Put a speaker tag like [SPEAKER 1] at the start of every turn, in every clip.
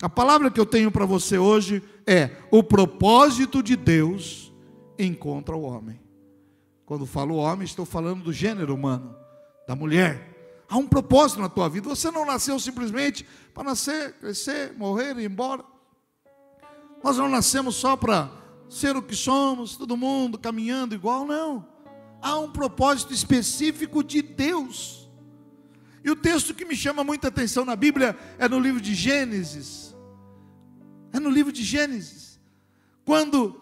[SPEAKER 1] A palavra que eu tenho para você hoje é: o propósito de Deus encontra o homem. Quando falo homem, estou falando do gênero humano, da mulher. Há um propósito na tua vida. Você não nasceu simplesmente para nascer, crescer, morrer e ir embora. Nós não nascemos só para ser o que somos, todo mundo caminhando igual, não. Há um propósito específico de Deus. E o texto que me chama muita atenção na Bíblia é no livro de Gênesis. É no livro de Gênesis. Quando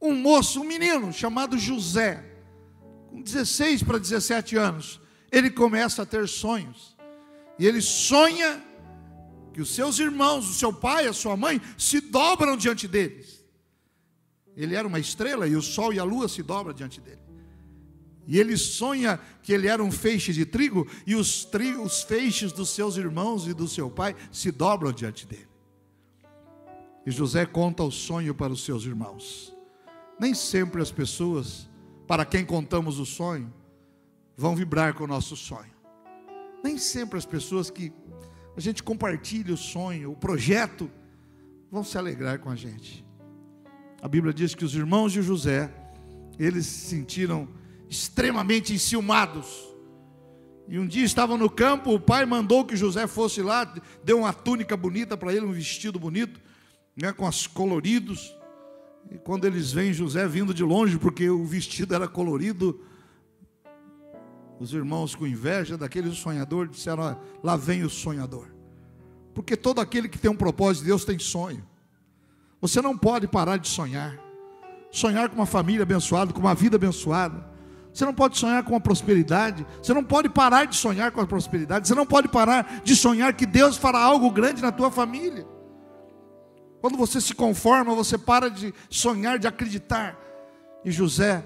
[SPEAKER 1] um moço, um menino chamado José, com 16 para 17 anos, ele começa a ter sonhos. E ele sonha que os seus irmãos, o seu pai, a sua mãe, se dobram diante deles. Ele era uma estrela e o sol e a lua se dobram diante dele. E ele sonha que ele era um feixe de trigo e os, os feixes dos seus irmãos e do seu pai se dobram diante dele. E José conta o sonho para os seus irmãos. Nem sempre as pessoas para quem contamos o sonho vão vibrar com o nosso sonho. Nem sempre as pessoas que a gente compartilha o sonho, o projeto, vão se alegrar com a gente. A Bíblia diz que os irmãos de José, eles se sentiram extremamente enciumados. E um dia estavam no campo, o pai mandou que José fosse lá, deu uma túnica bonita para ele, um vestido bonito, né, com as coloridos. E quando eles veem José vindo de longe, porque o vestido era colorido, os irmãos com inveja daquele sonhador disseram: lá vem o sonhador. Porque todo aquele que tem um propósito de Deus tem sonho. Você não pode parar de sonhar. Sonhar com uma família abençoada, com uma vida abençoada. Você não pode sonhar com a prosperidade. Você não pode parar de sonhar com a prosperidade. Você não pode parar de sonhar que Deus fará algo grande na tua família. Quando você se conforma, você para de sonhar, de acreditar. E José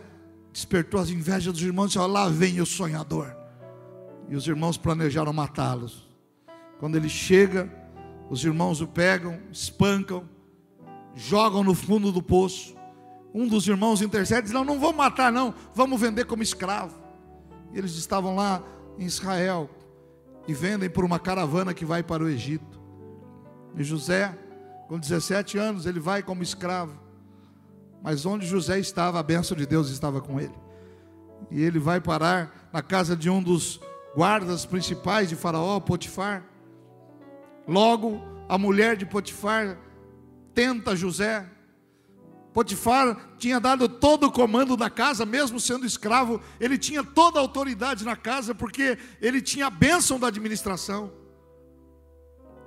[SPEAKER 1] despertou as invejas dos irmãos e disse: Lá vem o sonhador. E os irmãos planejaram matá-los. Quando ele chega, os irmãos o pegam, espancam, jogam no fundo do poço. Um dos irmãos intercede e diz: Não, não vamos matar, não, vamos vender como escravo. E eles estavam lá em Israel e vendem por uma caravana que vai para o Egito. E José, com 17 anos, ele vai como escravo. Mas onde José estava, a bênção de Deus estava com ele. E ele vai parar na casa de um dos guardas principais de Faraó, Potifar. Logo, a mulher de Potifar tenta José. Potifar tinha dado todo o comando da casa, mesmo sendo escravo, ele tinha toda a autoridade na casa, porque ele tinha a bênção da administração.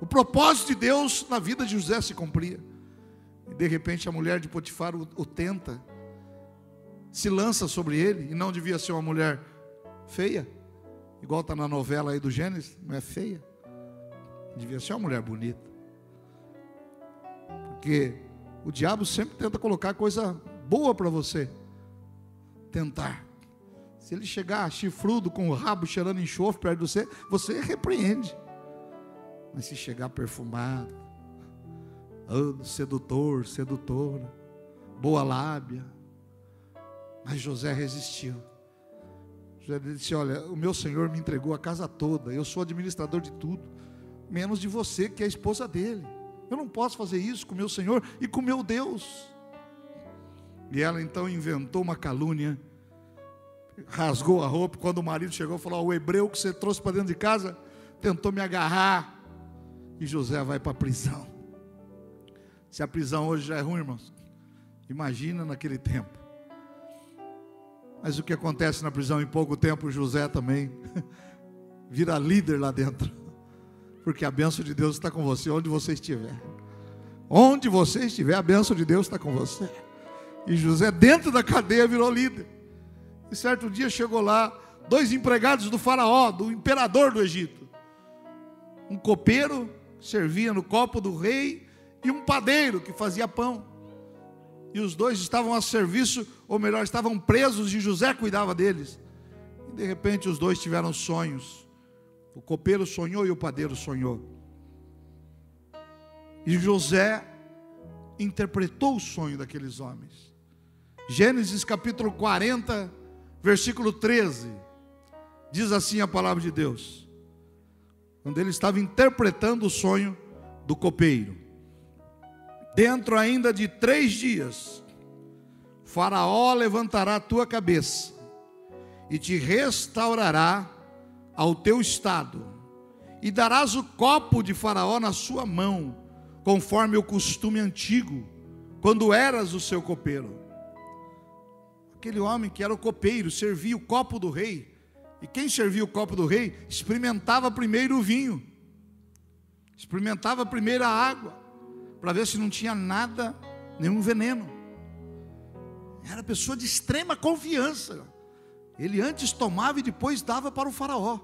[SPEAKER 1] O propósito de Deus na vida de José se cumpria. E de repente a mulher de Potifar o, o tenta, se lança sobre ele, e não devia ser uma mulher feia, igual está na novela aí do Gênesis, não é feia, devia ser uma mulher bonita, porque o diabo sempre tenta colocar coisa boa para você, tentar. Se ele chegar chifrudo, com o rabo cheirando enxofre perto de você, você repreende. Mas se chegar perfumado, oh, sedutor, sedutora, boa lábia. Mas José resistiu. José disse: Olha, o meu senhor me entregou a casa toda, eu sou administrador de tudo, menos de você, que é a esposa dele. Eu não posso fazer isso com meu senhor e com meu Deus. E ela então inventou uma calúnia, rasgou a roupa. Quando o marido chegou, falou: O hebreu que você trouxe para dentro de casa tentou me agarrar. E José vai para a prisão. Se a prisão hoje já é ruim, irmãos, imagina naquele tempo. Mas o que acontece na prisão em pouco tempo, José também vira líder lá dentro. Porque a bênção de Deus está com você onde você estiver. Onde você estiver, a bênção de Deus está com você. E José, dentro da cadeia, virou líder. E certo dia chegou lá dois empregados do faraó, do imperador do Egito. Um copeiro servia no copo do rei e um padeiro que fazia pão. E os dois estavam a serviço, ou melhor, estavam presos e José cuidava deles. E de repente os dois tiveram sonhos. O copeiro sonhou e o padeiro sonhou. E José interpretou o sonho daqueles homens. Gênesis capítulo 40, versículo 13. Diz assim a palavra de Deus. Quando ele estava interpretando o sonho, do copeiro: Dentro ainda de três dias, Faraó levantará a tua cabeça e te restaurará ao teu estado, e darás o copo de Faraó na sua mão, conforme o costume antigo, quando eras o seu copeiro. Aquele homem que era o copeiro servia o copo do rei, e quem servia o copo do rei experimentava primeiro o vinho, experimentava primeiro a água, para ver se não tinha nada, nenhum veneno. Era pessoa de extrema confiança. Ele antes tomava e depois dava para o faraó.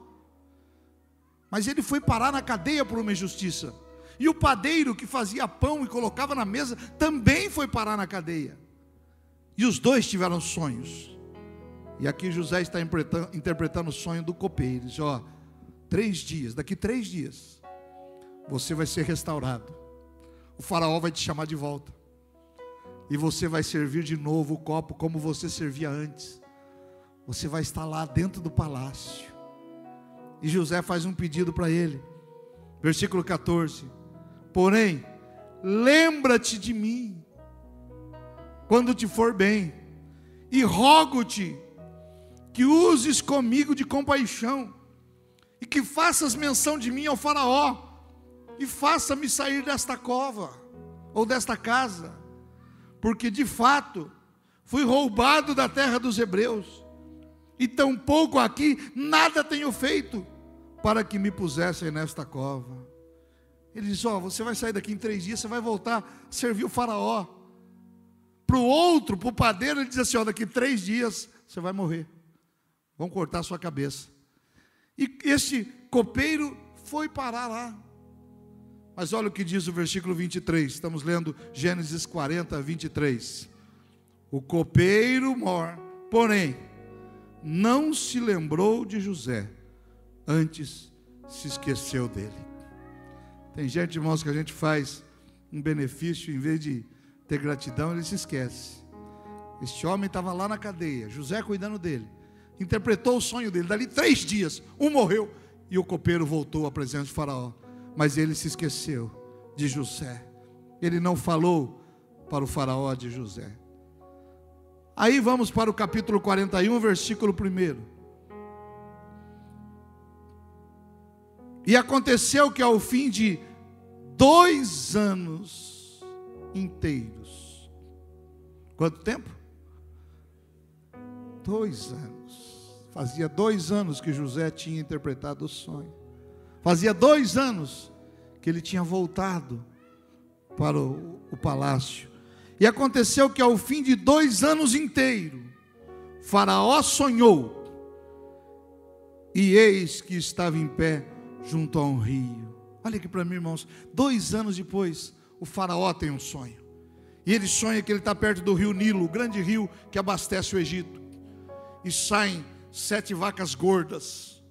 [SPEAKER 1] Mas ele foi parar na cadeia por uma injustiça. E o padeiro que fazia pão e colocava na mesa também foi parar na cadeia. E os dois tiveram sonhos. E aqui José está interpretando o sonho do copeiro. Ele diz: Ó, três dias, daqui três dias, você vai ser restaurado. O faraó vai te chamar de volta. E você vai servir de novo o copo como você servia antes. Você vai estar lá dentro do palácio. E José faz um pedido para ele. Versículo 14. Porém, lembra-te de mim quando te for bem, e rogo-te que uses comigo de compaixão, e que faças menção de mim ao Faraó, e faça-me sair desta cova, ou desta casa, porque de fato fui roubado da terra dos hebreus, e tampouco aqui nada tenho feito para que me pusessem nesta cova. Ele diz: Ó, oh, você vai sair daqui em três dias, você vai voltar a servir o Faraó. Para o outro, para o padeiro, ele diz assim: Ó, oh, daqui três dias você vai morrer. Vão cortar sua cabeça. E este copeiro foi parar lá. Mas olha o que diz o versículo 23. Estamos lendo Gênesis 40, 23. O copeiro mor, porém, não se lembrou de José, antes se esqueceu dele. Tem gente, irmãos, que a gente faz um benefício, em vez de ter gratidão, ele se esquece. Este homem estava lá na cadeia, José cuidando dele interpretou o sonho dele. Dali três dias, um morreu e o copeiro voltou à presença de Faraó. Mas ele se esqueceu de José. Ele não falou para o Faraó de José. Aí vamos para o capítulo 41, versículo 1. E aconteceu que ao fim de dois anos inteiros, quanto tempo? Dois anos. Fazia dois anos que José tinha interpretado o sonho. Fazia dois anos que ele tinha voltado para o, o palácio. E aconteceu que ao fim de dois anos inteiros, Faraó sonhou, e eis que estava em pé junto a um rio. Olha aqui para mim, irmãos. Dois anos depois, o Faraó tem um sonho. E ele sonha que ele está perto do rio Nilo, o grande rio que abastece o Egito. E saem sete vacas gordas,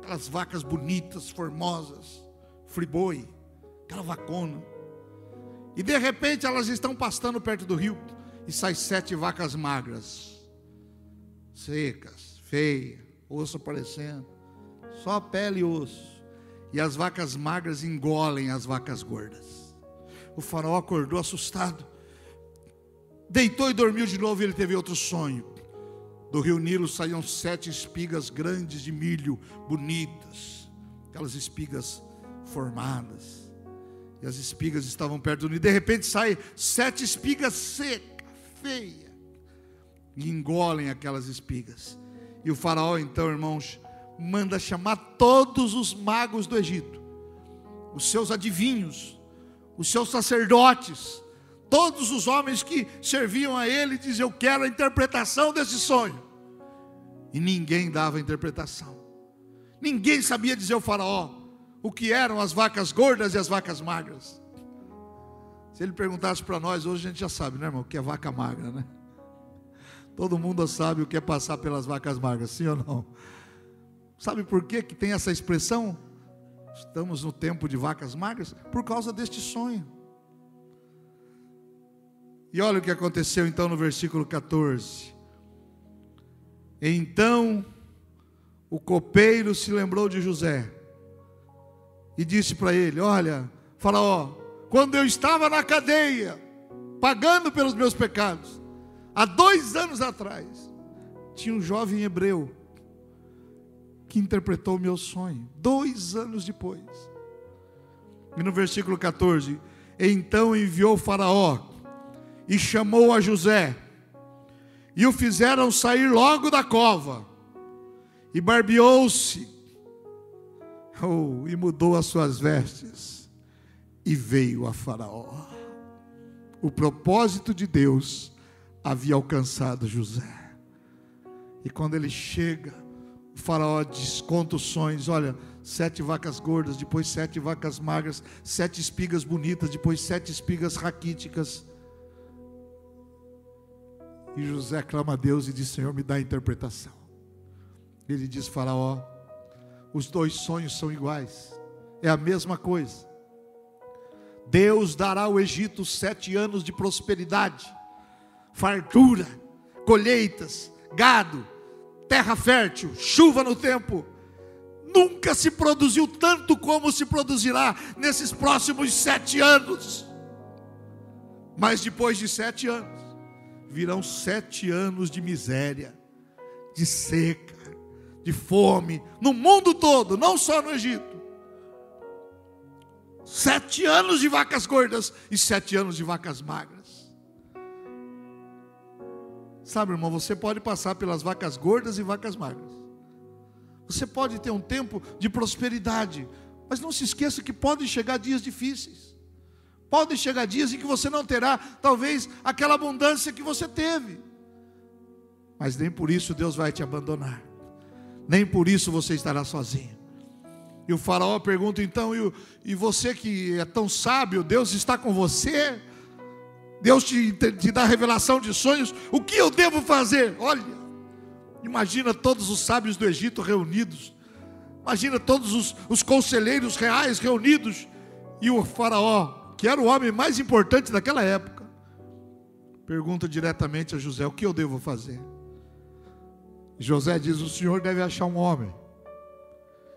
[SPEAKER 1] aquelas vacas bonitas, formosas, friboi, aquela vacona. E de repente elas estão pastando perto do rio e saem sete vacas magras, secas, feias, osso aparecendo, só pele e osso. E as vacas magras engolem as vacas gordas. O faraó acordou assustado, deitou e dormiu de novo. E ele teve outro sonho. Do rio Nilo saíam sete espigas grandes de milho, bonitas, aquelas espigas formadas. E as espigas estavam perto do Nilo. De repente saem sete espigas secas, feias, e engolem aquelas espigas. E o faraó, então, irmãos, manda chamar todos os magos do Egito, os seus adivinhos, os seus sacerdotes, Todos os homens que serviam a ele diziam: Eu quero a interpretação desse sonho. E ninguém dava interpretação. Ninguém sabia dizer ao Faraó o que eram as vacas gordas e as vacas magras. Se ele perguntasse para nós, hoje a gente já sabe, né, irmão, o que é vaca magra, né? Todo mundo sabe o que é passar pelas vacas magras, sim ou não? Sabe por que, que tem essa expressão? Estamos no tempo de vacas magras? Por causa deste sonho. E olha o que aconteceu então no versículo 14. Então o copeiro se lembrou de José e disse para ele: Olha, Faraó, quando eu estava na cadeia, pagando pelos meus pecados, há dois anos atrás, tinha um jovem hebreu que interpretou o meu sonho, dois anos depois. E no versículo 14: Então enviou Faraó e chamou a José, e o fizeram sair logo da cova, e barbeou-se, oh, e mudou as suas vestes, e veio a Faraó. O propósito de Deus havia alcançado José. E quando ele chega, o faraó desconta os sonhos, olha, sete vacas gordas, depois sete vacas magras, sete espigas bonitas, depois sete espigas raquíticas. E José clama a Deus e diz: Senhor, me dá a interpretação. Ele diz: Faraó, os dois sonhos são iguais, é a mesma coisa. Deus dará ao Egito sete anos de prosperidade, fartura, colheitas, gado, terra fértil, chuva no tempo. Nunca se produziu tanto como se produzirá nesses próximos sete anos. Mas depois de sete anos, virão sete anos de miséria, de seca, de fome, no mundo todo, não só no Egito. Sete anos de vacas gordas e sete anos de vacas magras. Sabe, irmão, você pode passar pelas vacas gordas e vacas magras. Você pode ter um tempo de prosperidade, mas não se esqueça que podem chegar dias difíceis. Podem chegar dias em que você não terá, talvez, aquela abundância que você teve. Mas nem por isso Deus vai te abandonar. Nem por isso você estará sozinho. E o faraó pergunta então: e, você que é tão sábio, Deus está com você? Deus te, te dá revelação de sonhos, o que eu devo fazer? Olha, imagina todos os sábios do Egito reunidos, imagina todos os, os conselheiros reais reunidos, e o Faraó, que era o homem mais importante daquela época, pergunta diretamente a José: O que eu devo fazer? José diz: O senhor deve achar um homem,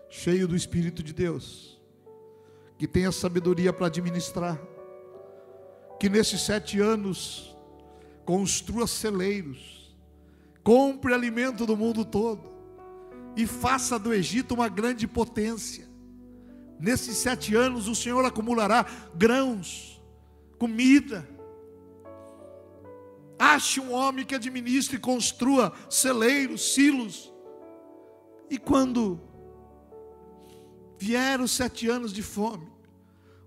[SPEAKER 1] cheio do Espírito de Deus, que tenha sabedoria para administrar que nesses sete anos construa celeiros, compre alimento do mundo todo e faça do Egito uma grande potência. Nesses sete anos o Senhor acumulará grãos, comida. Ache um homem que administre e construa celeiros, silos. E quando vier os sete anos de fome,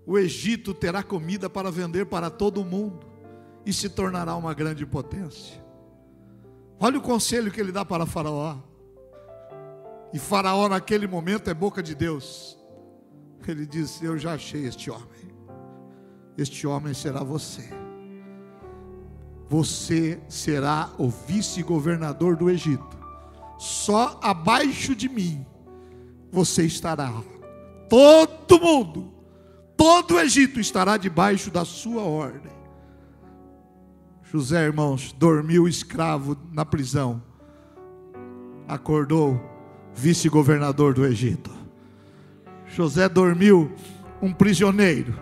[SPEAKER 1] o Egito terá comida para vender para todo o mundo e se tornará uma grande potência. Olha o conselho que ele dá para Faraó. E Faraó, naquele momento, é boca de Deus. Ele diz: Eu já achei este homem. Este homem será você. Você será o vice-governador do Egito. Só abaixo de mim você estará. Todo mundo todo o Egito estará debaixo da sua ordem. José, irmãos, dormiu escravo na prisão, acordou vice-governador do Egito. José dormiu um prisioneiro,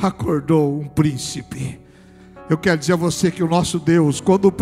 [SPEAKER 1] acordou um príncipe. Eu quero dizer a você que o nosso Deus, quando o,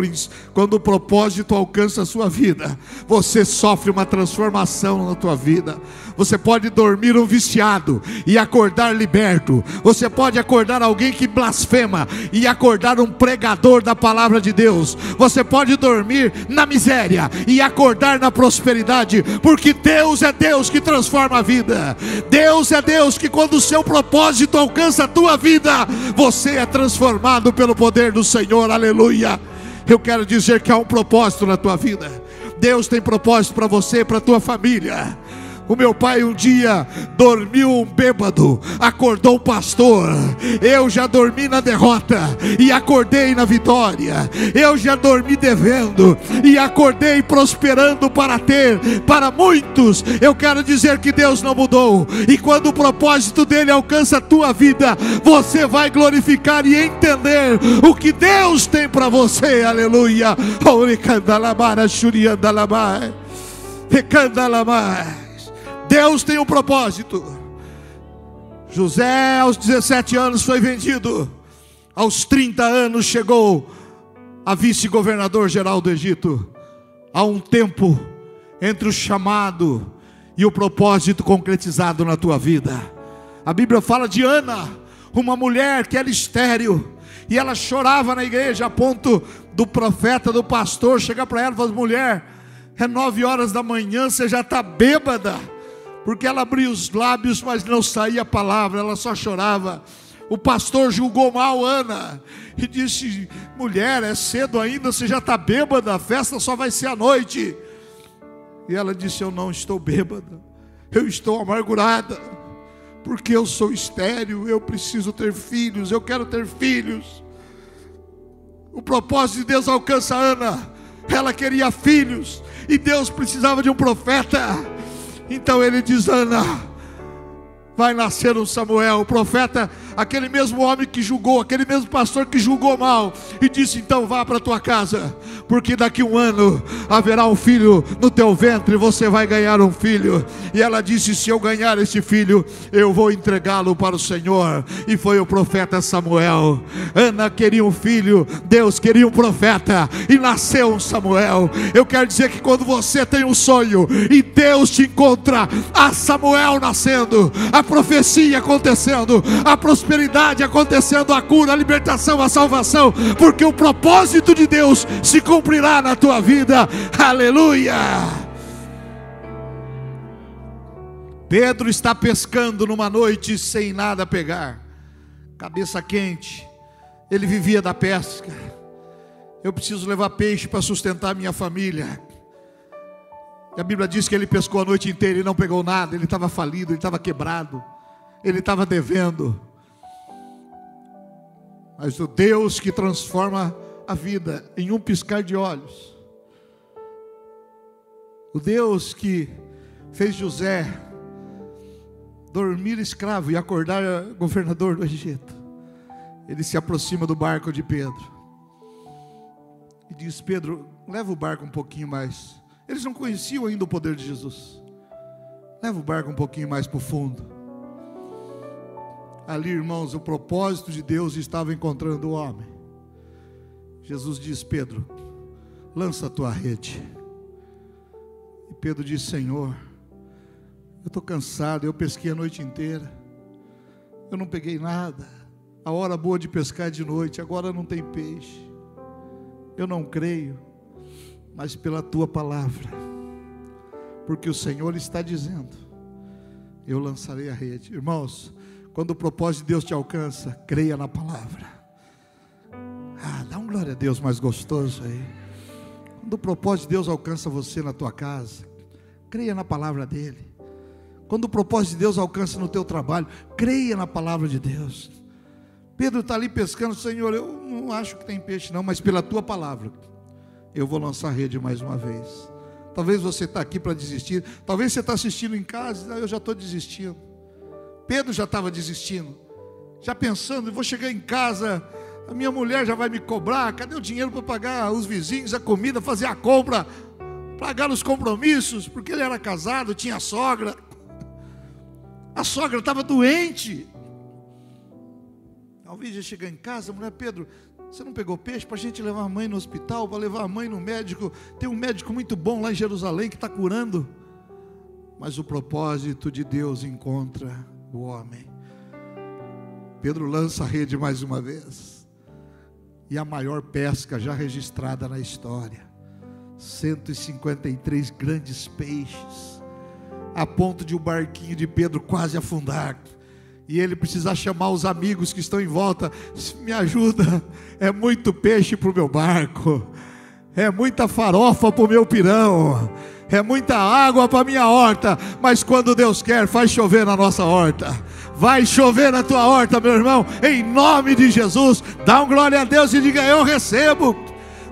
[SPEAKER 1] quando o propósito alcança a sua vida, você sofre uma transformação na tua vida. Você pode dormir um viciado e acordar liberto. Você pode acordar alguém que blasfema e acordar um pregador da palavra de Deus. Você pode dormir na miséria e acordar na prosperidade, porque Deus é Deus que transforma a vida. Deus é Deus que quando o seu propósito alcança a tua vida, você é transformado pelo poder do Senhor. Aleluia. Eu quero dizer que há um propósito na tua vida. Deus tem propósito para você, para tua família. O meu pai um dia dormiu um bêbado, acordou um pastor. Eu já dormi na derrota e acordei na vitória. Eu já dormi devendo e acordei prosperando para ter para muitos. Eu quero dizer que Deus não mudou. E quando o propósito dele alcança a tua vida, você vai glorificar e entender o que Deus tem para você. Aleluia. Oricandalabara, Shuriandalabai. Recandalabai. Deus tem um propósito. José, aos 17 anos, foi vendido. Aos 30 anos, chegou a vice-governador geral do Egito. Há um tempo entre o chamado e o propósito concretizado na tua vida. A Bíblia fala de Ana, uma mulher que era estéril, e ela chorava na igreja, a ponto do profeta, do pastor, chegar para ela e falar: mulher, é nove horas da manhã, você já está bêbada, porque ela abria os lábios, mas não saía a palavra, ela só chorava. O pastor julgou mal Ana e disse: mulher, é cedo ainda, você já está bêbada, a festa só vai ser à noite. E ela disse: Eu não estou bêbada, eu estou amargurada, porque eu sou estéril, eu preciso ter filhos, eu quero ter filhos. O propósito de Deus alcança Ana, ela queria filhos, e Deus precisava de um profeta. Então ele diz: Ana, vai nascer um Samuel, o profeta aquele mesmo homem que julgou, aquele mesmo pastor que julgou mal, e disse: então vá para tua casa, porque daqui um ano haverá um filho no teu ventre, você vai ganhar um filho. E ela disse: se eu ganhar esse filho, eu vou entregá-lo para o Senhor. E foi o profeta Samuel. Ana queria um filho, Deus queria um profeta, e nasceu um Samuel. Eu quero dizer que quando você tem um sonho e Deus te encontra, a Samuel nascendo, a profecia acontecendo, a prosperidade acontecendo, a cura, a libertação, a salvação, porque o propósito de Deus se cumprirá na tua vida. Aleluia! Pedro está pescando numa noite sem nada pegar, cabeça quente, ele vivia da pesca. Eu preciso levar peixe para sustentar minha família. E a Bíblia diz que ele pescou a noite inteira e não pegou nada, ele estava falido, ele estava quebrado, ele estava devendo mas o Deus que transforma a vida em um piscar de olhos, o Deus que fez José dormir escravo e acordar governador do Egito, ele se aproxima do barco de Pedro e diz: Pedro, leva o barco um pouquinho mais. Eles não conheciam ainda o poder de Jesus. Leva o barco um pouquinho mais para o fundo. Ali, irmãos, o propósito de Deus estava encontrando o homem. Jesus diz: Pedro, lança a tua rede. E Pedro diz: Senhor, eu estou cansado, eu pesquei a noite inteira, eu não peguei nada. A hora boa de pescar é de noite, agora não tem peixe. Eu não creio, mas pela tua palavra, porque o Senhor está dizendo: eu lançarei a rede. Irmãos, quando o propósito de Deus te alcança, creia na palavra. Ah, dá um glória a Deus mais gostoso aí. Quando o propósito de Deus alcança você na tua casa, creia na palavra dele. Quando o propósito de Deus alcança no teu trabalho, creia na palavra de Deus. Pedro está ali pescando, Senhor, eu não acho que tem peixe não, mas pela tua palavra, eu vou lançar rede mais uma vez. Talvez você está aqui para desistir, talvez você está assistindo em casa, eu já estou desistindo. Pedro já estava desistindo, já pensando, vou chegar em casa, a minha mulher já vai me cobrar, cadê o dinheiro para pagar os vizinhos, a comida, fazer a compra, pagar os compromissos, porque ele era casado, tinha sogra. A sogra estava doente. Invés de chegar em casa, mulher, Pedro, você não pegou peixe para a gente levar a mãe no hospital, para levar a mãe no médico? Tem um médico muito bom lá em Jerusalém que está curando. Mas o propósito de Deus encontra o homem. Pedro lança a rede mais uma vez. E a maior pesca já registrada na história. 153 grandes peixes. A ponto de o um barquinho de Pedro quase afundar. E ele precisa chamar os amigos que estão em volta. Me ajuda. É muito peixe para o meu barco. É muita farofa para o meu pirão é muita água para minha horta, mas quando Deus quer, faz chover na nossa horta. Vai chover na tua horta, meu irmão, em nome de Jesus. Dá um glória a Deus e diga: Eu recebo.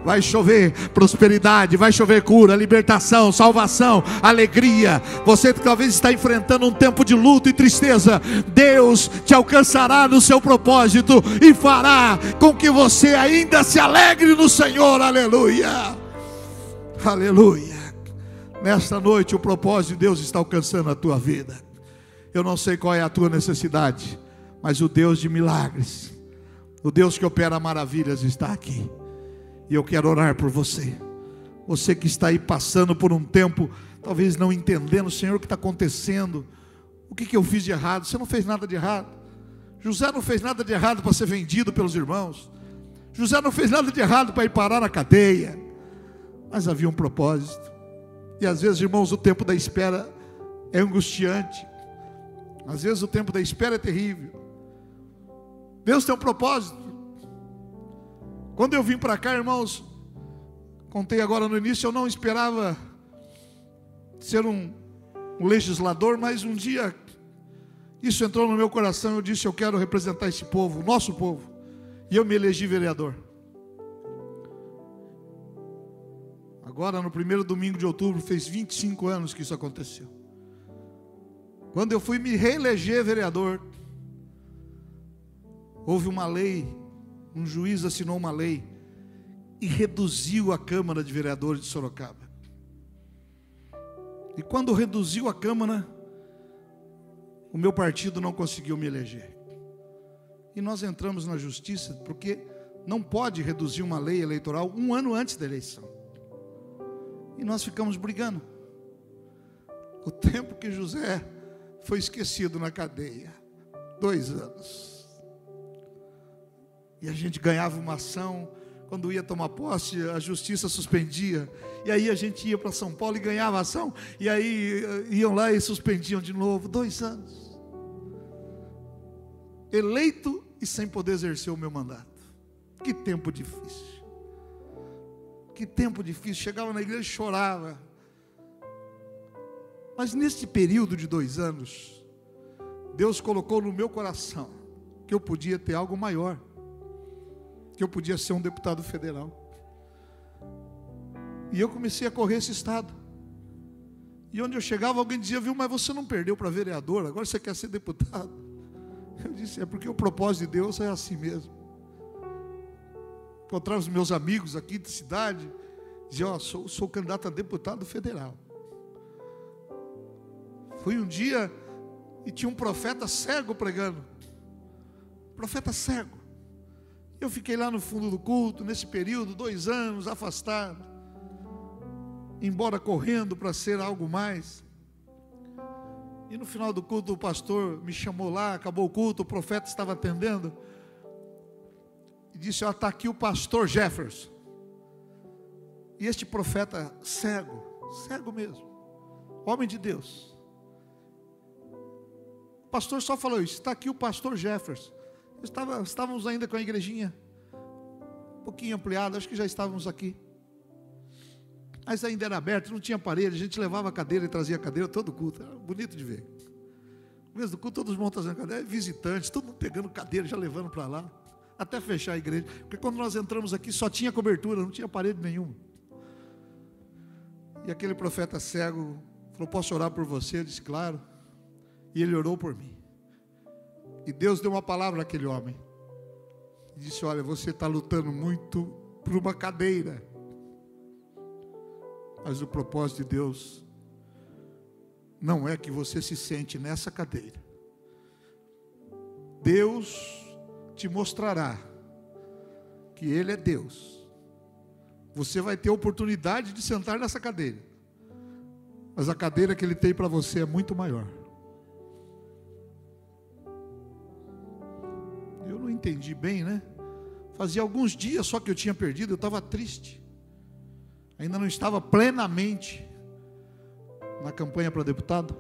[SPEAKER 1] Vai chover prosperidade, vai chover cura, libertação, salvação, alegria. Você que talvez está enfrentando um tempo de luto e tristeza, Deus te alcançará no seu propósito e fará com que você ainda se alegre no Senhor. Aleluia. Aleluia. Nesta noite, o propósito de Deus está alcançando a tua vida. Eu não sei qual é a tua necessidade, mas o Deus de milagres, o Deus que opera maravilhas está aqui. E eu quero orar por você. Você que está aí passando por um tempo, talvez não entendendo, Senhor, o que está acontecendo. O que, que eu fiz de errado? Você não fez nada de errado. José não fez nada de errado para ser vendido pelos irmãos. José não fez nada de errado para ir parar na cadeia. Mas havia um propósito. E às vezes, irmãos, o tempo da espera é angustiante. Às vezes o tempo da espera é terrível. Deus tem um propósito. Quando eu vim para cá, irmãos, contei agora no início, eu não esperava ser um, legislador, mas um dia isso entrou no meu coração. Eu disse: Eu quero representar esse povo, o nosso povo. E eu me elegi vereador. Agora, no primeiro domingo de outubro, fez 25 anos que isso aconteceu. Quando eu fui me reeleger vereador, houve uma lei, um juiz assinou uma lei e reduziu a Câmara de Vereadores de Sorocaba. E quando reduziu a Câmara, o meu partido não conseguiu me eleger. E nós entramos na justiça, porque não pode reduzir uma lei eleitoral um ano antes da eleição. E nós ficamos brigando. O tempo que José foi esquecido na cadeia. Dois anos. E a gente ganhava uma ação. Quando ia tomar posse, a justiça suspendia. E aí a gente ia para São Paulo e ganhava ação. E aí eh, iam lá e suspendiam de novo. Dois anos. Eleito e sem poder exercer o meu mandato. Que tempo difícil. Que tempo difícil. Chegava na igreja e chorava mas neste período de dois anos, Deus colocou no meu coração que eu podia ter algo maior, que eu podia ser um deputado federal. E eu comecei a correr esse estado. E onde eu chegava, alguém dizia, viu, mas você não perdeu para vereador, agora você quer ser deputado. Eu disse, é porque o propósito de Deus é assim mesmo. Encontrava os meus amigos aqui de cidade, dizia, ó, oh, sou, sou candidato a deputado federal. Fui um dia e tinha um profeta cego pregando. Profeta cego. Eu fiquei lá no fundo do culto, nesse período, dois anos, afastado. Embora correndo para ser algo mais. E no final do culto, o pastor me chamou lá, acabou o culto, o profeta estava atendendo. E disse: Ó, está aqui o pastor Jefferson. E este profeta cego, cego mesmo, homem de Deus pastor só falou isso. Está aqui o pastor Jefferson. Estava, estávamos ainda com a igrejinha um pouquinho ampliada, acho que já estávamos aqui. Mas ainda era aberto, não tinha parede, a gente levava a cadeira e trazia a cadeira todo culto. Era bonito de ver. Do culto, todos vão trazendo cadeira, visitantes, todo mundo pegando cadeira, já levando para lá, até fechar a igreja. Porque quando nós entramos aqui, só tinha cobertura, não tinha parede nenhuma. E aquele profeta cego falou: Posso orar por você? Eu disse: Claro. E ele orou por mim. E Deus deu uma palavra àquele homem. E disse: Olha, você está lutando muito por uma cadeira. Mas o propósito de Deus não é que você se sente nessa cadeira. Deus te mostrará que Ele é Deus. Você vai ter oportunidade de sentar nessa cadeira. Mas a cadeira que Ele tem para você é muito maior. Entendi bem, né? Fazia alguns dias só que eu tinha perdido, eu estava triste. Ainda não estava plenamente na campanha para deputado.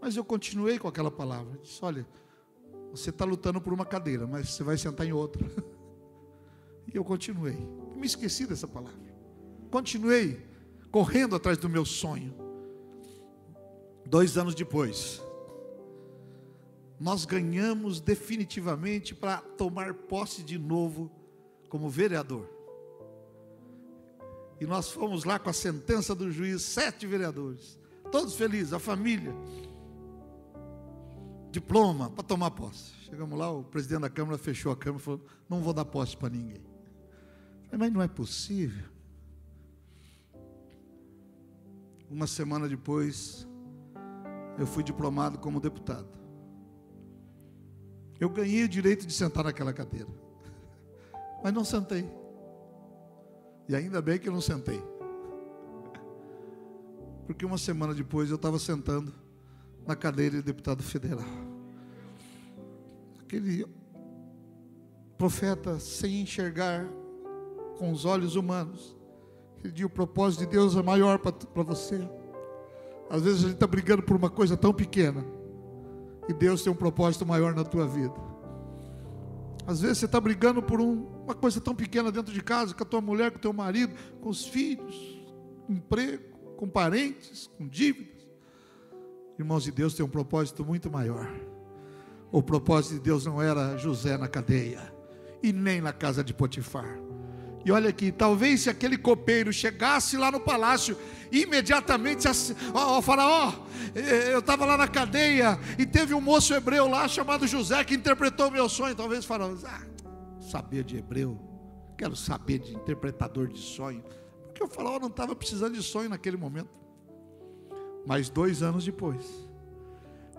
[SPEAKER 1] Mas eu continuei com aquela palavra. Disse: olha, você está lutando por uma cadeira, mas você vai sentar em outra. E eu continuei. Me esqueci dessa palavra. Continuei correndo atrás do meu sonho. Dois anos depois, nós ganhamos definitivamente para tomar posse de novo como vereador. E nós fomos lá com a sentença do juiz, sete vereadores, todos felizes, a família. Diploma para tomar posse. Chegamos lá, o presidente da Câmara fechou a Câmara e falou: Não vou dar posse para ninguém. Falei, Mas não é possível. Uma semana depois, eu fui diplomado como deputado. Eu ganhei o direito de sentar naquela cadeira, mas não sentei. E ainda bem que eu não sentei. Porque uma semana depois eu estava sentando na cadeira de deputado federal. Aquele profeta sem enxergar com os olhos humanos. Ele diz: o propósito de Deus é maior para você. Às vezes a gente está brigando por uma coisa tão pequena. E Deus tem um propósito maior na tua vida. Às vezes você está brigando por um, uma coisa tão pequena dentro de casa, com a tua mulher, com o teu marido, com os filhos, com emprego, com parentes, com dívidas. Irmãos de Deus tem um propósito muito maior. O propósito de Deus não era José na cadeia e nem na casa de Potifar. E olha aqui, talvez se aquele copeiro chegasse lá no palácio, imediatamente, ó, ó faraó, eu estava lá na cadeia e teve um moço hebreu lá chamado José que interpretou meu sonho. Talvez faraó, ah, saber de hebreu, quero saber de interpretador de sonho, porque o faraó não estava precisando de sonho naquele momento. Mas dois anos depois,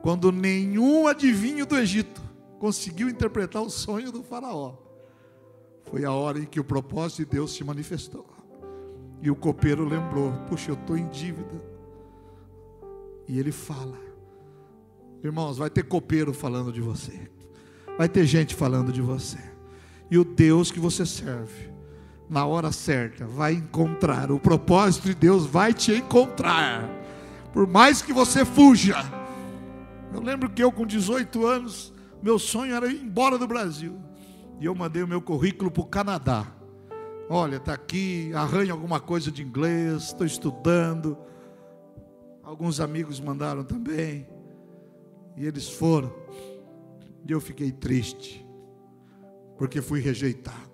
[SPEAKER 1] quando nenhum adivinho do Egito conseguiu interpretar o sonho do faraó, foi a hora em que o propósito de Deus se manifestou. E o copeiro lembrou: Puxa, eu estou em dívida. E ele fala: Irmãos, vai ter copeiro falando de você, vai ter gente falando de você. E o Deus que você serve, na hora certa, vai encontrar. O propósito de Deus vai te encontrar. Por mais que você fuja. Eu lembro que eu, com 18 anos, meu sonho era ir embora do Brasil. E eu mandei o meu currículo para o Canadá. Olha, está aqui, arranha alguma coisa de inglês, estou estudando. Alguns amigos mandaram também. E eles foram. E eu fiquei triste. Porque fui rejeitado.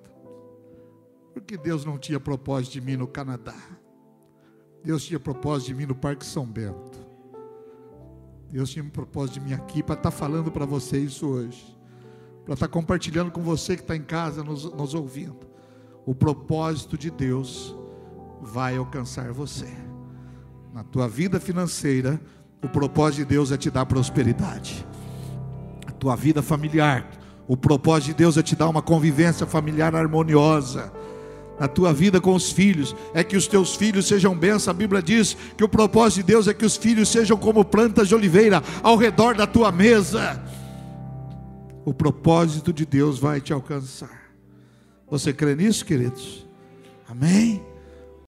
[SPEAKER 1] Porque Deus não tinha propósito de mim no Canadá. Deus tinha propósito de mim no Parque São Bento. Deus tinha um propósito de mim aqui para estar tá falando para você isso hoje para estar tá compartilhando com você que está em casa nos, nos ouvindo. O propósito de Deus vai alcançar você. Na tua vida financeira, o propósito de Deus é te dar prosperidade. A tua vida familiar, o propósito de Deus é te dar uma convivência familiar harmoniosa. Na tua vida com os filhos, é que os teus filhos sejam bênçãos. A Bíblia diz que o propósito de Deus é que os filhos sejam como plantas de oliveira ao redor da tua mesa o propósito de Deus vai te alcançar. Você crê nisso, queridos? Amém?